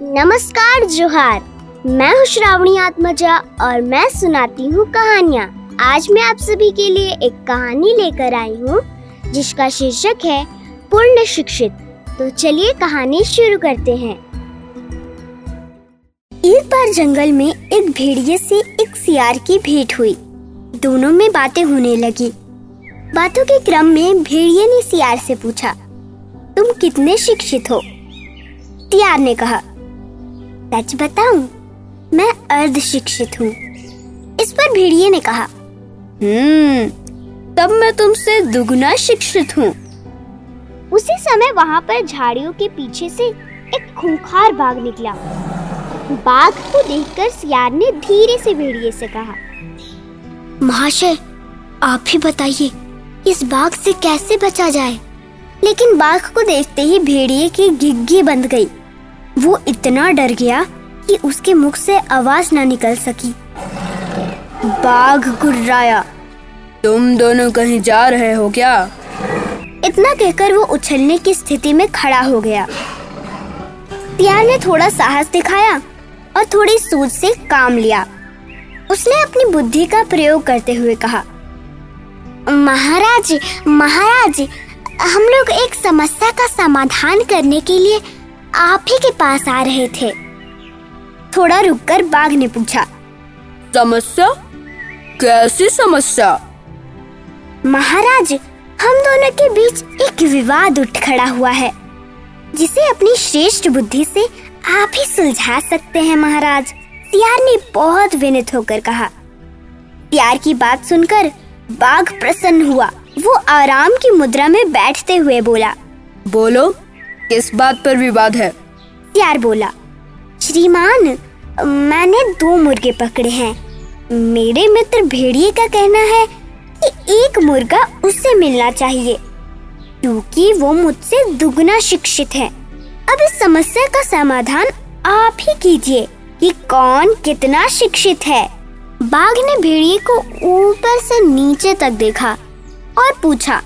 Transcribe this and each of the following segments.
नमस्कार, जोहार। मैं हूँ श्रावणी आत्मजा और मैं सुनाती हूँ कहानियाँ। आज मैं आप सभी के लिए एक कहानी लेकर आई हूँ, जिसका शीर्षक है पूर्ण शिक्षित। तो चलिए कहानी शुरू करते हैं। एक बार जंगल में एक भेड़िए से एक सियार की भेंट हुई। दोनों में बातें होने लगी। बातों के क्रम में भेड़िए ने सियार से पूछा, तुम कितने शिक्षित हो? सियार ने कहा सच बताऊँ, मैं अर्ध शिक्षित हूँ। इस पर भेड़िए ने कहा हम्म तब मैं तुमसे दुगना शिक्षित हूँ। उसी समय वहाँ पर झाड़ियों के पीछे से एक खूंखार बाघ निकला। बाघ को देखकर सियार ने धीरे से भेड़िए से कहा, महाशय, आप ही बताइए, इस बाघ से कैसे बचा जाए? लेकिन बाघ को देखते ही भेड़िए की गिग्गी बंद गई। वो इतना डर गया कि उसके मुख से आवाज़ न निकल सकी। बाघ गुर्राया। तुम दोनों कहीं जा रहे हो क्या? इतना कहकर वो उछलने की स्थिति में खड़ा हो गया। सियार ने थोड़ा साहस दिखाया और थोड़ी सूझ से काम लिया। उसने अपनी बुद्धि का प्रयोग करते हुए कहा महाराज महाराज हम लोग एक समस्या का समाधान करने के लिए आप ही के पास आ रहे थे। थोड़ा रुककर बाघ ने पूछा समस्या? कैसी समस्या? महाराज हम दोनों के बीच एक विवाद उठ खड़ा हुआ है जिसे अपनी श्रेष्ठ बुद्धि से आप ही सुलझा सकते हैं महाराज। सियार ने बहुत विनित होकर कहा। सियार की बात सुनकर बाघ प्रसन्न हुआ। वो आराम की मुद्रा में बैठते हुए बोला बोलो। किस बात पर विवाद है। सियार बोला। श्रीमान मैंने दो मुर्गे पकड़े हैं। मेरे मित्र भेड़िए का कहना है कि एक मुर्गा उससे मिलना चाहिए क्योंकि वो मुझसे दुगना शिक्षित है। अब इस समस्या का समाधान आप ही कीजिए कि कौन कितना शिक्षित है। बाघ ने भेड़िए को ऊपर से नीचे तक देखा और पूछा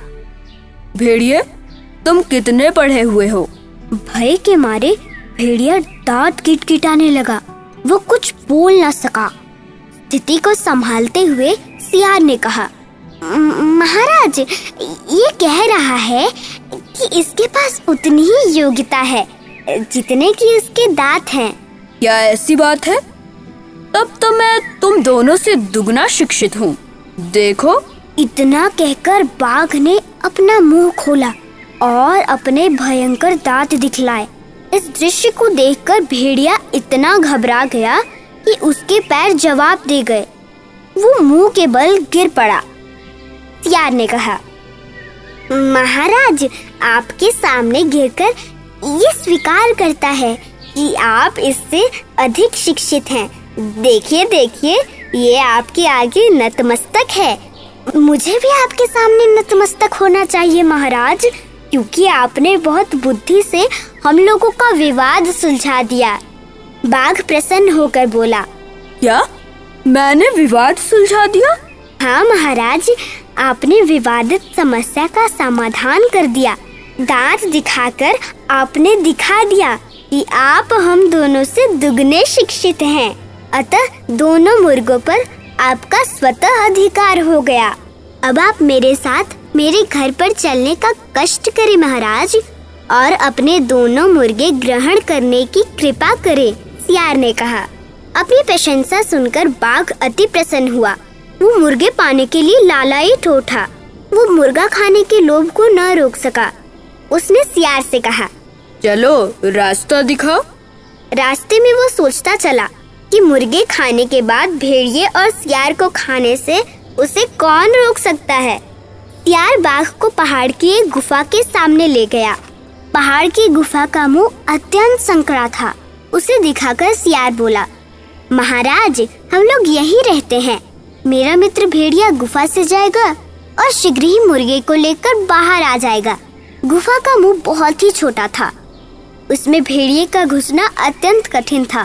भेड़िए तुम कितने पढ़े हुए हो? भय के मारे भेड़िया दांत किटकिटाने लगा। वो कुछ बोल ना सका। स्थिति को संभालते हुए सियार ने कहा महाराज ये कह रहा है कि इसके पास उतनी ही योग्यता है जितने की इसके दांत हैं। क्या ऐसी बात है? तब तो मैं तुम दोनों से दुगना शिक्षित हूँ। देखो। इतना कहकर बाघ ने अपना मुँह खोला। और अपने भयंकर दांत दिखलाए। इस दृश्य को देखकर भेड़िया इतना घबरा गया कि उसके पैर जवाब दे गए। वो मुँह के बल गिर पड़ा। सियार ने कहा, महाराज, आपके सामने गिरकर ये स्वीकार करता है कि आप इससे अधिक शिक्षित हैं। देखिए देखिए, ये आपके आगे नतमस्तक है। मुझे भी आपके सामने नतमस्तक होना चाहिए, महाराज। क्योंकि आपने बहुत बुद्धि से हम लोगों का विवाद सुलझा दिया। बाघ प्रसन्न होकर बोला क्या? मैंने विवाद सुलझा दिया? हाँ महाराज आपने विवादित समस्या का समाधान कर दिया। दांत दिखाकर आपने दिखा दिया कि आप हम दोनों से दुगने शिक्षित हैं। अतः दोनों मुर्गों पर आपका स्वतः अधिकार हो गया। अब आप मेरे साथ मेरे घर पर चलने का कष्ट करे महाराज और अपने दोनों मुर्गे ग्रहण करने की कृपा करे सियार ने कहा। अपनी प्रशंसा सुनकर बाघ अति प्रसन्न हुआ। वो मुर्गे पाने के लिए लालायित उठा। वो मुर्गा खाने के लोभ को न रोक सका। उसने सियार से कहा चलो रास्ता दिखाओ। रास्ते में वो सोचता चला कि मुर्गे खाने के बाद भेड़िए और सियार को खाने से उसे कौन रोक सकता है। सियार बाघ को पहाड़ की एक गुफा के सामने ले गया। पहाड़ की गुफा का मुँह अत्यंत संकड़ा था। उसे दिखाकर सियार बोला, महाराज, हम लोग यहीं रहते हैं। मेरा मित्र भेड़िया गुफा से जाएगा और शीघ्र ही मुर्गे को लेकर बाहर आ जाएगा। गुफा का मुँह बहुत ही छोटा था। उसमें भेड़िए का घुसना अत्यंत कठिन था।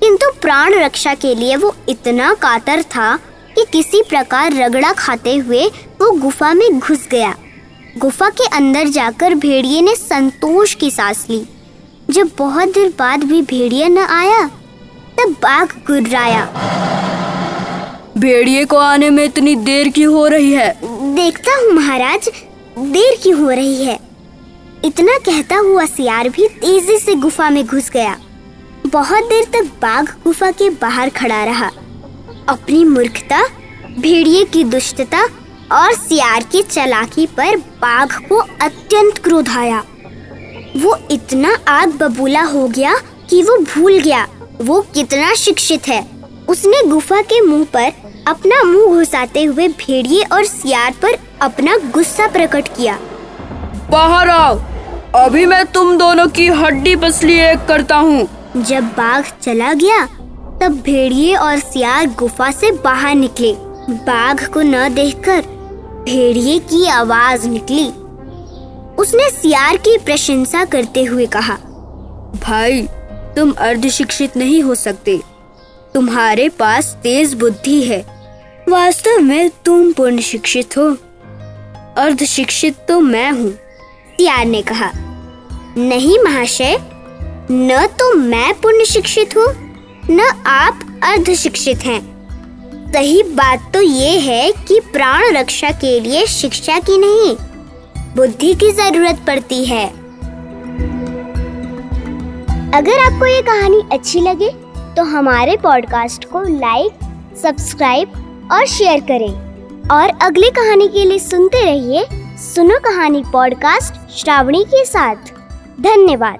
किंतु प्राण रक्षा के लिए वो इतना कातर था कि किसी प्रकार रगड़ा खाते हुए वो गुफा में घुस गया। गुफा के अंदर जाकर भेड़िए ने संतोष की सांस ली। जब बहुत देर बाद भी भेड़िया न आया तब बाघ गुर्राया। भेड़िए को आने में इतनी देर की हो रही है? देखता हूँ महाराज देर की हो रही है। इतना कहता हुआ सियार भी तेज़ी से गुफा में घुस गया। बहुत देर तक बाघ गुफा के बाहर खड़ा रहा। अपनी मूर्खता भेड़िए की दुष्टता और सियार की चलाकी पर बाघ को अत्यंत क्रोध आया। वो इतना आग बबूला हो गया कि वो भूल गया वो कितना शिक्षित है। उसने गुफा के मुँह पर अपना मुँह घुसाते हुए भेड़िए और सियार पर अपना गुस्सा प्रकट किया। बाहर आओ। अभी मैं तुम दोनों की हड्डी पसली एक करता हूँ। जब बाघ चला गया तब भेड़िए और सियार गुफा से बाहर निकले। बाघ को न देखकर भेड़िए की आवाज़ निकली। उसने सियार की प्रशंसा करते हुए कहा, भाई, तुम अर्ध शिक्षित नहीं हो सकते। तुम्हारे पास तेज बुद्धि है। वास्तव में तुम पूर्ण शिक्षित हो। अर्ध शिक्षित तो मैं हूँ, सियार ने कहा। नहीं महाशय, न तो मैं पूर्ण शिक्षित हूँ। न आप अर्ध शिक्षित हैं। सही बात तो ये है कि प्राण रक्षा के लिए शिक्षा की नहीं, बुद्धि की ज़रूरत पड़ती है। अगर आपको ये कहानी अच्छी लगे तो हमारे पॉडकास्ट को लाइक, सब्सक्राइब और शेयर करें। और अगली कहानी के लिए सुनते रहिए सुनो कहानी पॉडकास्ट श्रावणी के साथ। धन्यवाद।